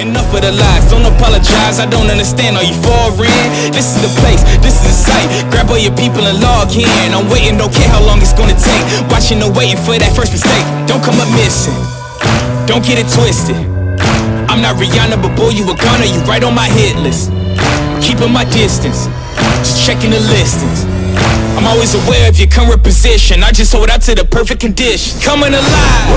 Enough of the lies, don't apologize. I don't understand. Are you foreign? This is the place, this is the site. Grab all your people and log in. I'm waiting, don't care how long it's gonna take. Watching and waiting for that first mistake. Don't come up missing. Don't get it twisted. I'm not Rihanna, but boy, you a gunner. You right on my hit list. Keeping my distance, just checking the listings. I'm always aware of your current position. I just hold out to the perfect condition. Coming alive,